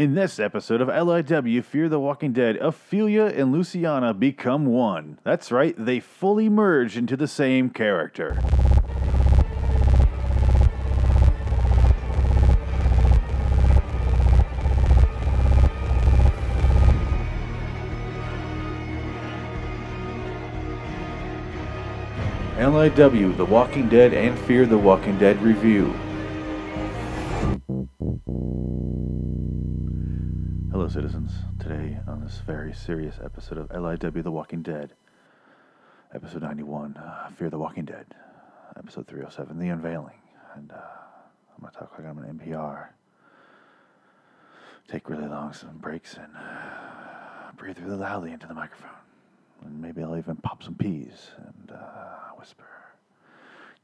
In this episode of LIW Fear the Walking Dead, Ophelia and Luciana become one. That's right, they fully merge into the same character. LIW The Walking Dead and Fear the Walking Dead review. Citizens. Today, on this very serious episode of LIW The Walking Dead, episode 91, uh, Fear the Walking Dead, episode 307, The Unveiling. And uh, I'm going to talk like I'm an NPR. Take really long some breaks and uh, breathe really loudly into the microphone. And maybe I'll even pop some peas and uh, whisper.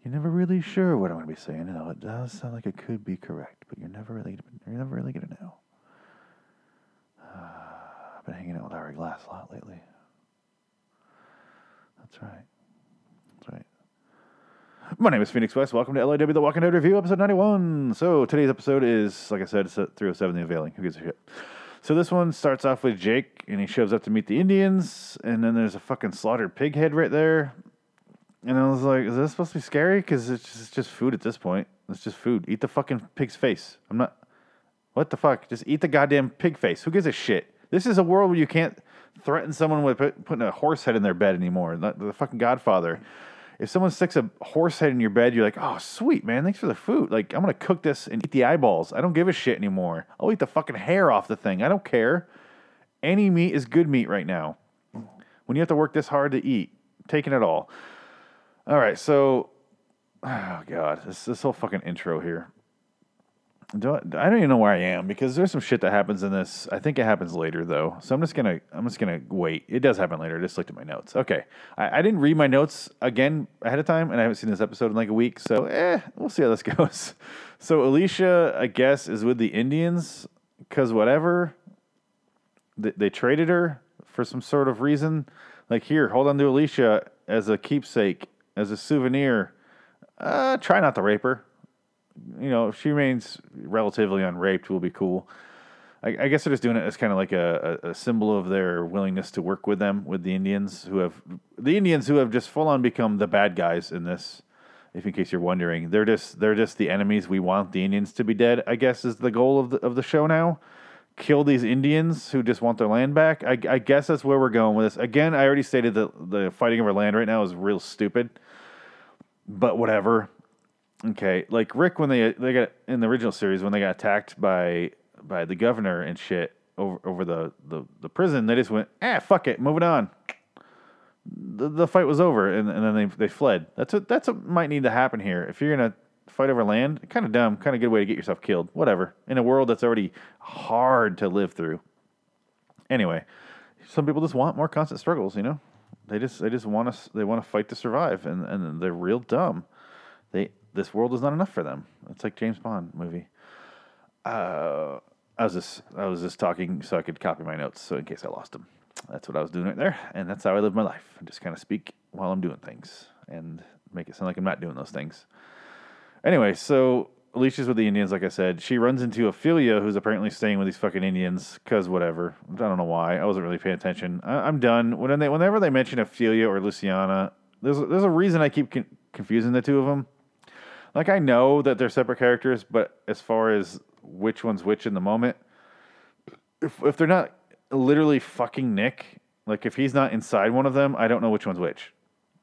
You're never really sure what I'm going to be saying. though it does sound like it could be correct, but you're never really, you're never really going to know. Been hanging out with Ira Glass a lot lately. That's right. That's right. My name is Phoenix West. Welcome to LIW The Walking Dead Review, episode 91. So today's episode is, like I said, 307 The Unveiling. Who gives a shit? So this one starts off with Jake, and he shows up to meet the Indians, and then there's a fucking slaughtered pig head right there. And I was like, is this supposed to be scary? Because it's just, it's just food at this point. It's just food. Eat the fucking pig's face. I'm not. What the fuck? Just eat the goddamn pig face. Who gives a shit? This is a world where you can't threaten someone with put, putting a horse head in their bed anymore. The, the fucking Godfather. If someone sticks a horse head in your bed, you're like, oh, sweet, man. Thanks for the food. Like, I'm going to cook this and eat the eyeballs. I don't give a shit anymore. I'll eat the fucking hair off the thing. I don't care. Any meat is good meat right now. When you have to work this hard to eat, taking it all. All right, so, oh, God, this, this whole fucking intro here. Do I, I don't even know where I am because there's some shit that happens in this. I think it happens later though, so I'm just gonna I'm just gonna wait. It does happen later. I just looked at my notes. Okay, I, I didn't read my notes again ahead of time, and I haven't seen this episode in like a week. So eh, we'll see how this goes. So Alicia, I guess, is with the Indians because whatever they, they traded her for some sort of reason. Like here, hold on to Alicia as a keepsake, as a souvenir. Uh, try not to rape her you know, if she remains relatively unraped, will be cool. I, I guess they're just doing it as kind of like a, a, symbol of their willingness to work with them, with the Indians who have the Indians who have just full on become the bad guys in this. If in case you're wondering, they're just they're just the enemies. We want the Indians to be dead. I guess is the goal of the of the show now. Kill these Indians who just want their land back. I, I guess that's where we're going with this. Again, I already stated that the fighting over land right now is real stupid. But whatever Okay, like Rick when they they got in the original series when they got attacked by by the governor and shit over over the the, the prison, they just went ah fuck it, moving on. The, the fight was over, and, and then they they fled. That's what that's what might need to happen here. If you're gonna fight over land, kind of dumb, kind of good way to get yourself killed. Whatever. In a world that's already hard to live through. Anyway, some people just want more constant struggles. You know, they just they just want to they want to fight to survive, and and they're real dumb. They this world is not enough for them. It's like James Bond movie. Uh, I was just I was just talking so I could copy my notes, so in case I lost them. That's what I was doing right there, and that's how I live my life. I just kind of speak while I'm doing things and make it sound like I'm not doing those things. Anyway, so Alicia's with the Indians, like I said. She runs into Ophelia, who's apparently staying with these fucking Indians, because whatever. I don't know why. I wasn't really paying attention. I, am done. When they, whenever they mention Ophelia or Luciana, there's there's a reason I keep con- confusing the two of them. Like I know that they're separate characters, but as far as which one's which in the moment, if if they're not literally fucking Nick, like if he's not inside one of them, I don't know which one's which.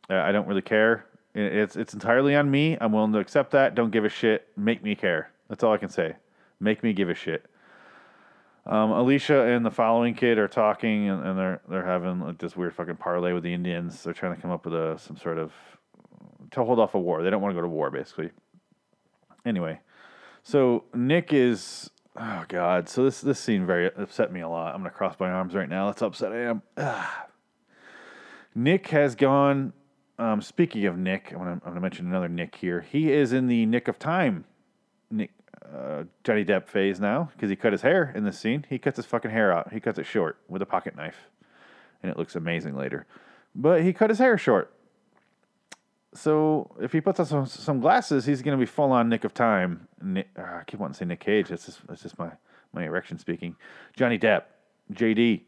I don't really care. It's it's entirely on me. I'm willing to accept that. Don't give a shit. Make me care. That's all I can say. Make me give a shit. Um, Alicia and the following kid are talking, and, and they're they're having like this weird fucking parlay with the Indians. They're trying to come up with a some sort of to hold off a war. They don't want to go to war, basically. Anyway, so Nick is oh god. So this this scene very upset me a lot. I'm gonna cross my arms right now. That's upset I am. Nick has gone. Um, speaking of Nick, I'm gonna, I'm gonna mention another Nick here. He is in the Nick of Time, Nick uh, Johnny Depp phase now because he cut his hair in this scene. He cuts his fucking hair out. He cuts it short with a pocket knife, and it looks amazing later. But he cut his hair short. So if he puts on some, some glasses, he's going to be full on Nick of Time. Nick, uh, I keep wanting to say Nick Cage. That's just, that's just my, my erection speaking. Johnny Depp, JD,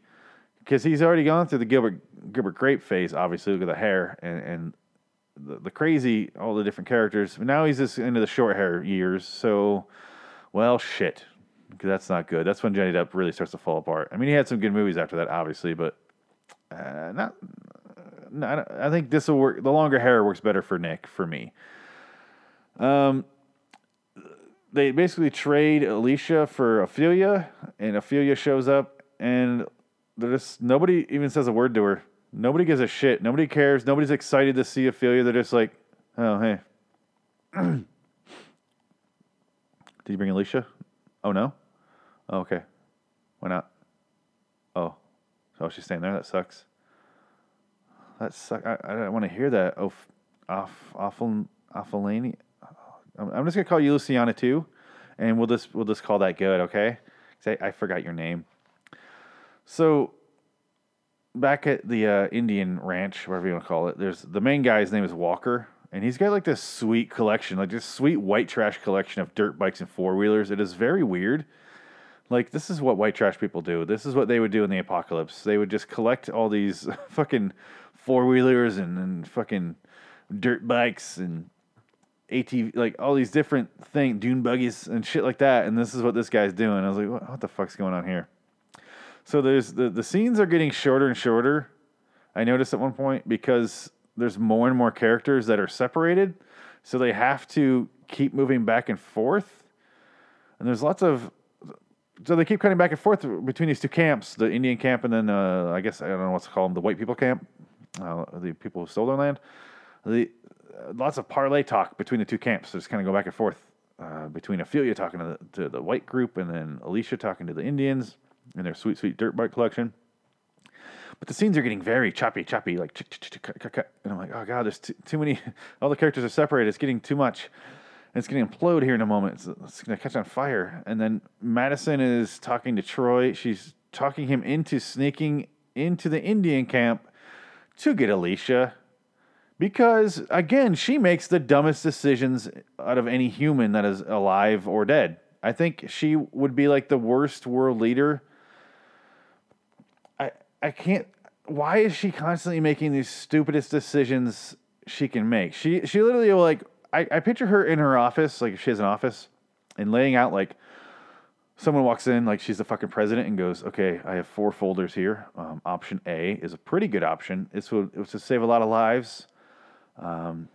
because he's already gone through the Gilbert Gilbert Grape phase. Obviously, look at the hair and and the, the crazy, all the different characters. Now he's just into the short hair years. So, well, shit, because that's not good. That's when Johnny Depp really starts to fall apart. I mean, he had some good movies after that, obviously, but uh, not. I think this will work. The longer hair works better for Nick for me. Um, they basically trade Alicia for Ophelia, and Ophelia shows up, and they're just nobody even says a word to her. Nobody gives a shit. Nobody cares. Nobody's excited to see Ophelia. They're just like, oh hey. Did you bring Alicia? Oh no. Oh, okay. Why not? Oh, oh she's staying there. That sucks. That sucks. I, I don't want to hear that. Oh, off, awful, awful, I'm, I'm just gonna call you Luciana too, and we'll just we'll just call that good, okay? I, I forgot your name. So back at the uh, Indian Ranch, whatever you want to call it, there's the main guy's name is Walker, and he's got like this sweet collection, like this sweet white trash collection of dirt bikes and four wheelers. It is very weird. Like this is what white trash people do. This is what they would do in the apocalypse. They would just collect all these fucking four wheelers and, and fucking dirt bikes and ATV, like all these different things, dune buggies and shit like that. And this is what this guy's doing. I was like, what, what the fuck's going on here? So there's the, the scenes are getting shorter and shorter. I noticed at one point because there's more and more characters that are separated. So they have to keep moving back and forth. And there's lots of so they keep cutting back and forth between these two camps, the Indian camp and then uh, I guess I don't know what's called them, the white people camp, uh, the people who stole their land. The lots of parlay talk between the two camps. So just kind of go back and forth uh, between Ophelia talking to the, to the white group and then Alicia talking to the Indians and their sweet, sweet dirt bike collection. But the scenes are getting very choppy, choppy, like, and I'm like, oh god, there's too, too many. All the characters are separated. It's getting too much. And it's going to implode here in a moment. It's, it's going to catch on fire. And then Madison is talking to Troy. She's talking him into sneaking into the Indian camp to get Alicia because again, she makes the dumbest decisions out of any human that is alive or dead. I think she would be like the worst world leader. I I can't why is she constantly making these stupidest decisions she can make? She she literally like I, I picture her in her office, like if she has an office, and laying out like someone walks in like she's the fucking president and goes, "Okay, I have four folders here. Um, option A is a pretty good option. This would it was to save a lot of lives. Um,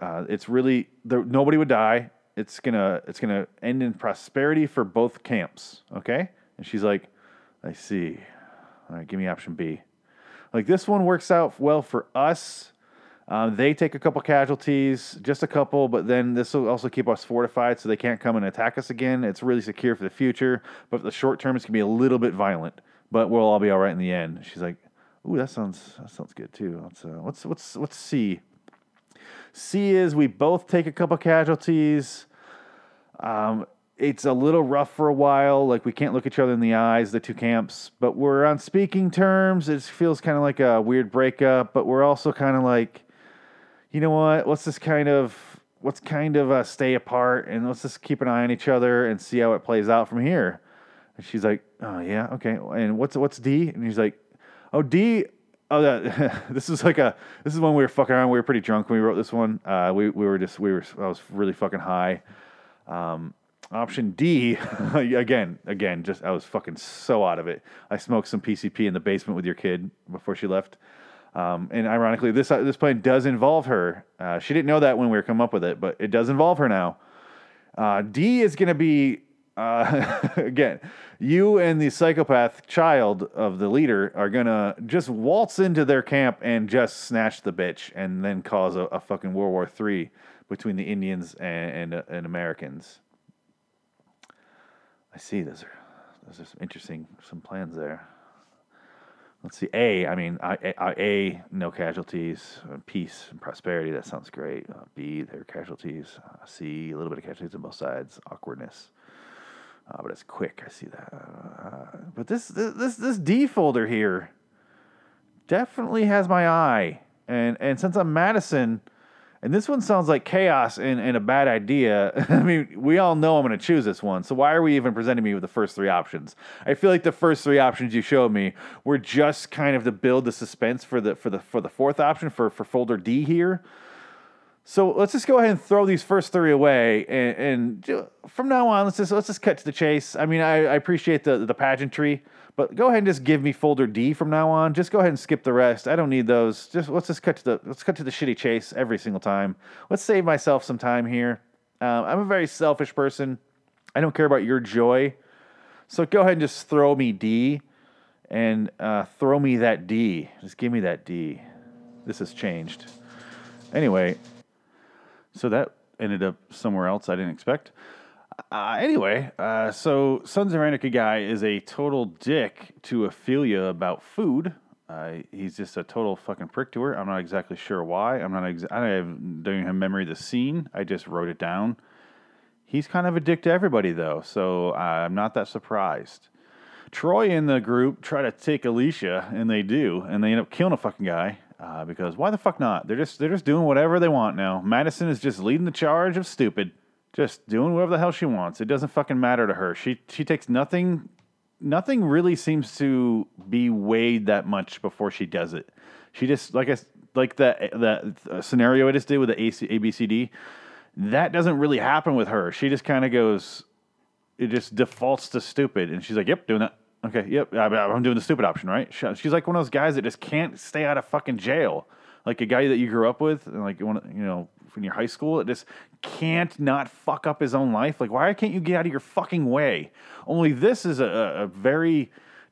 uh, it's really there, nobody would die. It's gonna it's gonna end in prosperity for both camps. Okay, and she's like, I see. All right, give me option B. Like this one works out well for us. Um, they take a couple casualties, just a couple, but then this will also keep us fortified so they can't come and attack us again. It's really secure for the future, but for the short term, it's gonna be a little bit violent, but we'll all be all right in the end. She's like, "Ooh, that sounds that sounds good too." Let's uh, what's what's what's C? C is we both take a couple casualties. Um, it's a little rough for a while. Like we can't look each other in the eyes, the two camps, but we're on speaking terms. It feels kind of like a weird breakup, but we're also kind of like, you know what? Let's just kind of let's kind of uh, stay apart and let's just keep an eye on each other and see how it plays out from here. And she's like, oh yeah, okay. And what's what's D? And he's like, oh D. Oh, that this is like a this is when we were fucking around. We were pretty drunk when we wrote this one. Uh, we we were just we were I was really fucking high. Um, option D, again, again, just I was fucking so out of it. I smoked some PCP in the basement with your kid before she left. Um, and ironically, this uh, this plan does involve her. Uh, she didn't know that when we were coming up with it, but it does involve her now. Uh, D is going to be uh, again, you and the psychopath child of the leader are gonna just waltz into their camp and just snatch the bitch, and then cause a, a fucking World War Three between the Indians and, and, uh, and Americans. I see. Those are those are some interesting some plans there. Let's see. A, I mean, I, I, A, no casualties, uh, peace and prosperity. That sounds great. Uh, B, there are casualties. Uh, C, a little bit of casualties on both sides. Awkwardness. Uh, but it's quick. I see that. Uh, but this, this this D folder here definitely has my eye, and and since I'm Madison, And this one sounds like chaos and, and a bad idea. I mean, we all know I'm going to choose this one. So why are we even presenting me with the first three options? I feel like the first three options you showed me were just kind of to build the suspense for the for the for the fourth option for for folder D here. So let's just go ahead and throw these first three away, and, and from now on, let's just let's just cut to the chase. I mean, I, I appreciate the the pageantry, but go ahead and just give me folder D from now on. Just go ahead and skip the rest. I don't need those. Just let's just cut to the let's cut to the shitty chase every single time. Let's save myself some time here. Um, I'm a very selfish person. I don't care about your joy, so go ahead and just throw me D, and uh, throw me that D. Just give me that D. This has changed. Anyway, so that ended up somewhere else I didn't expect. Uh, anyway, uh, so Sons of Anarchy guy is a total dick to Ophelia about food. Uh, he's just a total fucking prick to her. I'm not exactly sure why. I'm not. Exa- I don't even have memory of the scene. I just wrote it down. He's kind of a dick to everybody though, so I'm not that surprised. Troy and the group try to take Alicia, and they do, and they end up killing a fucking guy. Uh, because why the fuck not? They're just they're just doing whatever they want now. Madison is just leading the charge of stupid, just doing whatever the hell she wants. It doesn't fucking matter to her. She she takes nothing. Nothing really seems to be weighed that much before she does it. She just like I like that that scenario I just did with the AC, ABCD. That doesn't really happen with her. She just kind of goes. It just defaults to stupid, and she's like, "Yep, doing that." Okay, yep, I'm doing the stupid option, right? She's like one of those guys that just can't stay out of fucking jail. Like a guy that you grew up with, and like you know, in your high school, it just can't not fuck up his own life. Like, why can't you get out of your fucking way? Only this is a, a very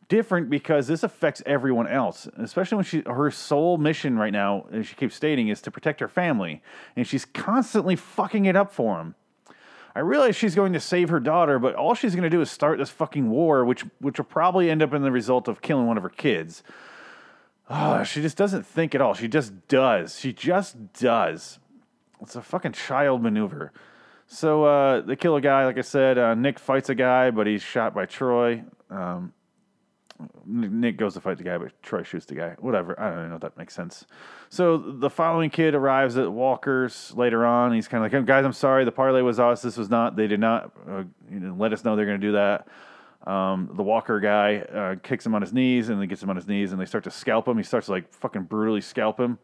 different because this affects everyone else, especially when she her sole mission right now, as she keeps stating, is to protect her family, and she's constantly fucking it up for him. I realize she's going to save her daughter, but all she's going to do is start this fucking war, which which will probably end up in the result of killing one of her kids. Oh, she just doesn't think at all. She just does. She just does. It's a fucking child maneuver. So uh, they kill a guy, like I said. Uh, Nick fights a guy, but he's shot by Troy. Um, Nick goes to fight the guy, but Troy shoots the guy. Whatever. I don't even know if that makes sense. So the following kid arrives at Walker's later on. He's kind of like, guys, I'm sorry. The parlay was us. This was not. They did not uh, you know, let us know they're going to do that. Um, the Walker guy uh, kicks him on his knees and then gets him on his knees and they start to scalp him. He starts to like fucking brutally scalp him.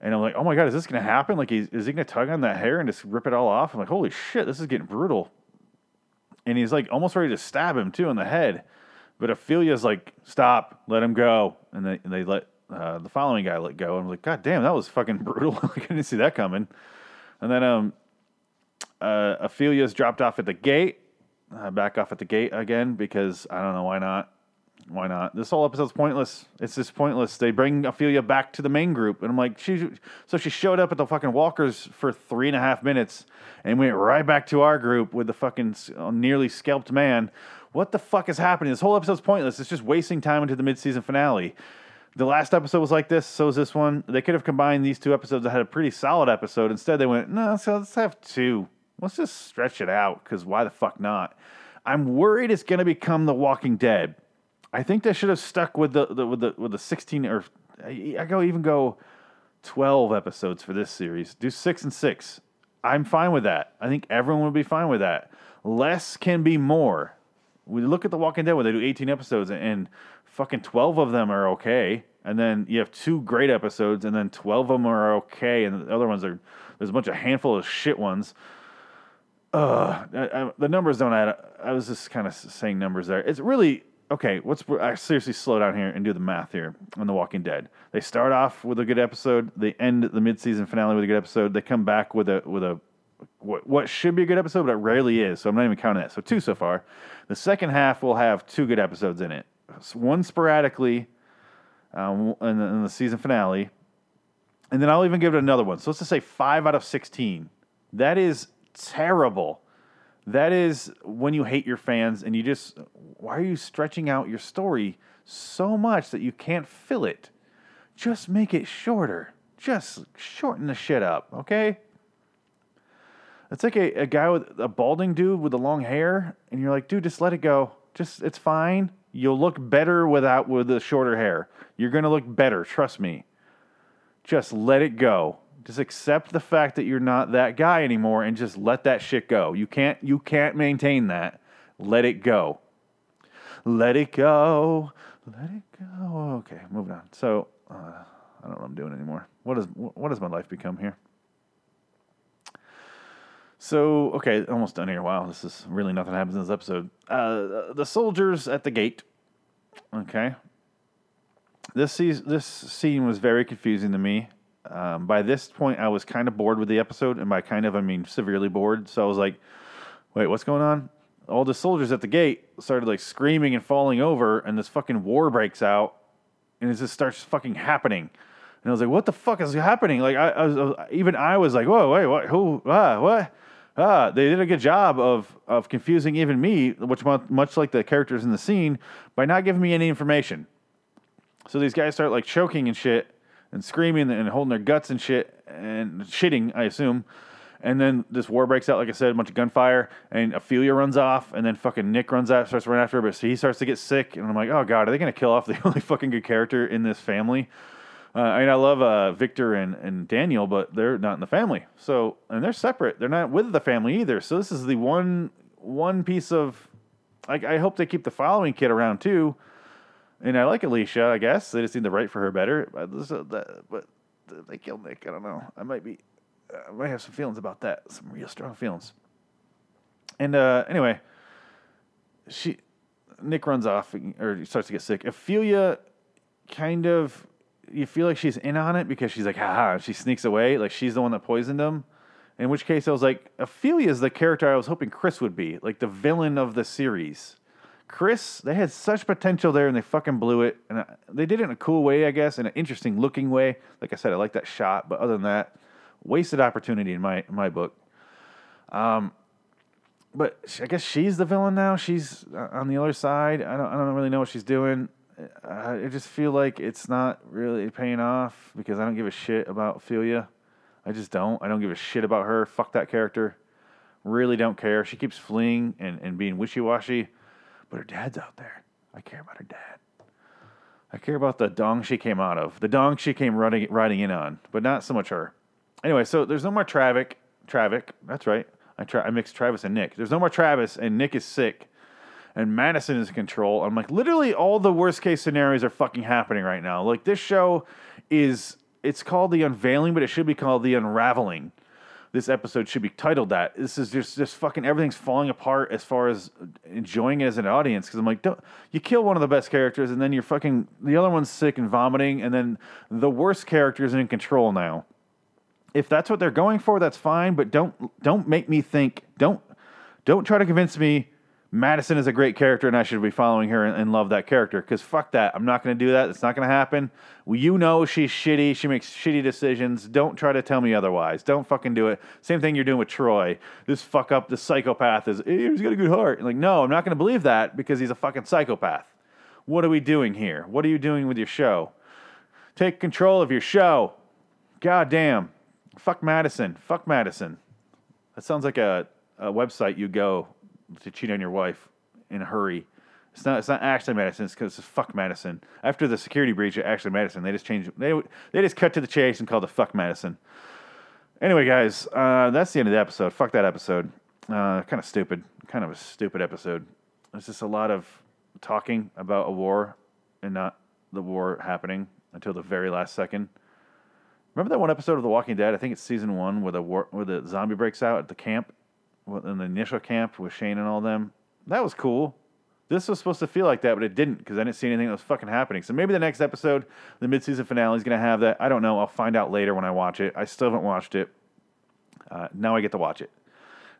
And I'm like, oh my God, is this to happen? Like, is is he to tug on that hair and just rip it all off? I'm like, holy shit, this is getting brutal. And he's like almost ready to stab him too in the head. But Ophelia's like, stop, let him go. And they, and they let uh, the following guy let go. And I'm like, God damn, that was fucking brutal. I didn't see that coming. And then um, uh, Ophelia's dropped off at the gate, uh, back off at the gate again because I don't know why not. Why not? This whole episode's pointless. It's just pointless. They bring Ophelia back to the main group, and I'm like, she. So she showed up at the fucking Walkers for three and a half minutes, and went right back to our group with the fucking uh, nearly scalped man what the fuck is happening? This whole episode's pointless. It's just wasting time into the mid-season finale. The last episode was like this, so is this one. They could have combined these two episodes that had a pretty solid episode. Instead, they went, no, so let's have two. Let's just stretch it out, because why the fuck not? I'm worried it's going to become The Walking Dead. I think they should have stuck with the, the with the with the 16 or I go even go 12 episodes for this series. Do six and six. I'm fine with that. I think everyone would be fine with that. Less can be more we look at The Walking Dead where they do 18 episodes and fucking 12 of them are okay. And then you have two great episodes and then 12 of them are okay. And the other ones are, there's a bunch of handful of shit ones. Uh, the numbers don't add. I was just kind of saying numbers there. It's really, okay, let's I seriously slow down here and do the math here on The Walking Dead. They start off with a good episode. They end the mid-season finale with a good episode. They come back with a, with a, what, what should be a good episode, but it rarely is. So I'm not even counting that. So two so far. The second half will have two good episodes in it. One sporadically um, in, the, in the season finale, and then I'll even give it another one. So let's just say five out of 16. That is terrible. That is when you hate your fans and you just, why are you stretching out your story so much that you can't fill it? Just make it shorter. Just shorten the shit up, okay? It's like a, a guy with a balding dude with the long hair, and you're like, dude, just let it go. Just it's fine. You'll look better without with the shorter hair. You're gonna look better, trust me. Just let it go. Just accept the fact that you're not that guy anymore and just let that shit go. You can't you can't maintain that. Let it go. Let it go. Let it go. Okay, moving on. So, uh, I don't know what I'm doing anymore. What is what has my life become here? So, okay, almost done here. Wow, this is really nothing happens in this episode. Uh, the soldiers at the gate. Okay. This season, this scene was very confusing to me. Um, by this point, I was kind of bored with the episode, and by kind of, I mean severely bored. So I was like, "Wait, what's going on?" All the soldiers at the gate started like screaming and falling over, and this fucking war breaks out, and it just starts fucking happening. And I was like, "What the fuck is happening?" Like, I, I was even I was like, "Whoa, wait, what? Who? Ah, what?" Ah, they did a good job of of confusing even me, which much like the characters in the scene, by not giving me any information. So these guys start like choking and shit, and screaming and holding their guts and shit and shitting, I assume. And then this war breaks out, like I said, a bunch of gunfire, and Ophelia runs off, and then fucking Nick runs out, starts running after her, but he starts to get sick, and I'm like, oh god, are they gonna kill off the only fucking good character in this family? Uh, I mean, I love uh, Victor and, and Daniel, but they're not in the family. So, and they're separate. They're not with the family either. So this is the one one piece of. I, I hope they keep the following kid around too. And I like Alicia. I guess they just need to write for her better. But, but they killed Nick. I don't know. I might be. I might have some feelings about that. Some real strong feelings. And uh, anyway, she Nick runs off or starts to get sick. Ophelia kind of you feel like she's in on it because she's like, haha, she sneaks away. Like she's the one that poisoned him. In which case, I was like, Ophelia is the character I was hoping Chris would be, like the villain of the series. Chris, they had such potential there and they fucking blew it. And they did it in a cool way, I guess, in an interesting looking way. Like I said, I like that shot, but other than that, wasted opportunity in my in my book. Um, but I guess she's the villain now. She's uh, on the other side. I don't I don't really know what she's doing. I just feel like it's not really paying off because I don't give a shit about Ophelia. I just don't. I don't give a shit about her. Fuck that character. Really don't care. She keeps fleeing and, and being wishy washy, but her dad's out there. I care about her dad. I care about the dong she came out of, the dong she came riding, riding in on, but not so much her. Anyway, so there's no more Travick. Travick, that's right. I, tra- I mixed Travis and Nick. There's no more Travis, and Nick is sick and Madison is in control. I'm like, literally, all the worst case scenarios are fucking happening right now. Like, this show is, it's called The Unveiling, but it should be called The Unraveling. This episode should be titled that. This is just, just fucking everything's falling apart as far as enjoying it as an audience. Because I'm like, don't, you kill one of the best characters, and then you're fucking, the other one's sick and vomiting, and then the worst character is in control now. If that's what they're going for, that's fine. But don't don't make me think. Don't don't try to convince me Madison is a great character and I should be following her and, and love that character. Because fuck that. I'm not going to do that. It's not going to happen. You know she's shitty. She makes shitty decisions. Don't try to tell me otherwise. Don't fucking do it. Same thing you're doing with Troy. This fuck up, the psychopath is, hey, he's got a good heart. Like, no, I'm not going to believe that because he's a fucking psychopath. What are we doing here? What are you doing with your show? Take control of your show. God damn. Fuck Madison. Fuck Madison. That sounds like a, a website you go to cheat on your wife in a hurry. It's not. It's not Ashley Madison. It's because it's fuck Madison. After the security breach at Ashley Madison, they just changed. They they just cut to the chase and called it fuck Madison. Anyway, guys, uh, that's the end of the episode. Fuck that episode. Uh, kind of stupid. Kind of a stupid episode. It's just a lot of talking about a war and not the war happening until the very last second. Remember that one episode of The Walking Dead? I think it's season one where the war, where the zombie breaks out at the camp in the initial camp with Shane and all them. That was cool. This was supposed to feel like that, but it didn't because I didn't see anything that was fucking happening. So maybe the next episode, the mid-season finale, is going to have that. I don't know. I'll find out later when I watch it. I still haven't watched it. Uh, now I get to watch it.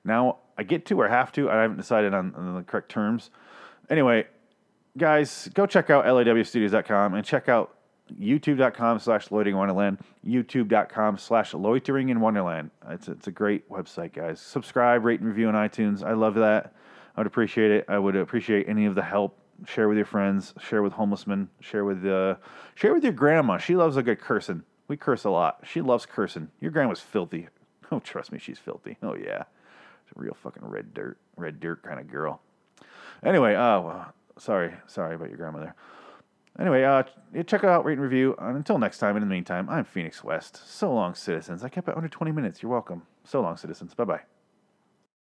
Now I get to or have to. I haven't decided on, on the correct terms. Anyway, guys, go check out lawstudios.com and check out youtube.com slash loitering wonderland youtube.com slash loitering in wonderland. It's, it's a great website guys. Subscribe rate and review on itunes. I love that. I would appreciate it. I would appreciate any of the help. Share with your friends. Share with homeless men. Share with uh, share with your grandma. She loves a good cursing. We curse a lot. She loves cursing. Your grandma's filthy. Oh trust me she's filthy. Oh yeah. She's a real fucking red dirt red dirt kind of girl. Anyway uh well, sorry sorry about your grandmother Anyway, uh, check out rate and review. And until next time, and in the meantime, I'm Phoenix West. So long, citizens. I kept it under 20 minutes. You're welcome. So long, citizens. Bye bye.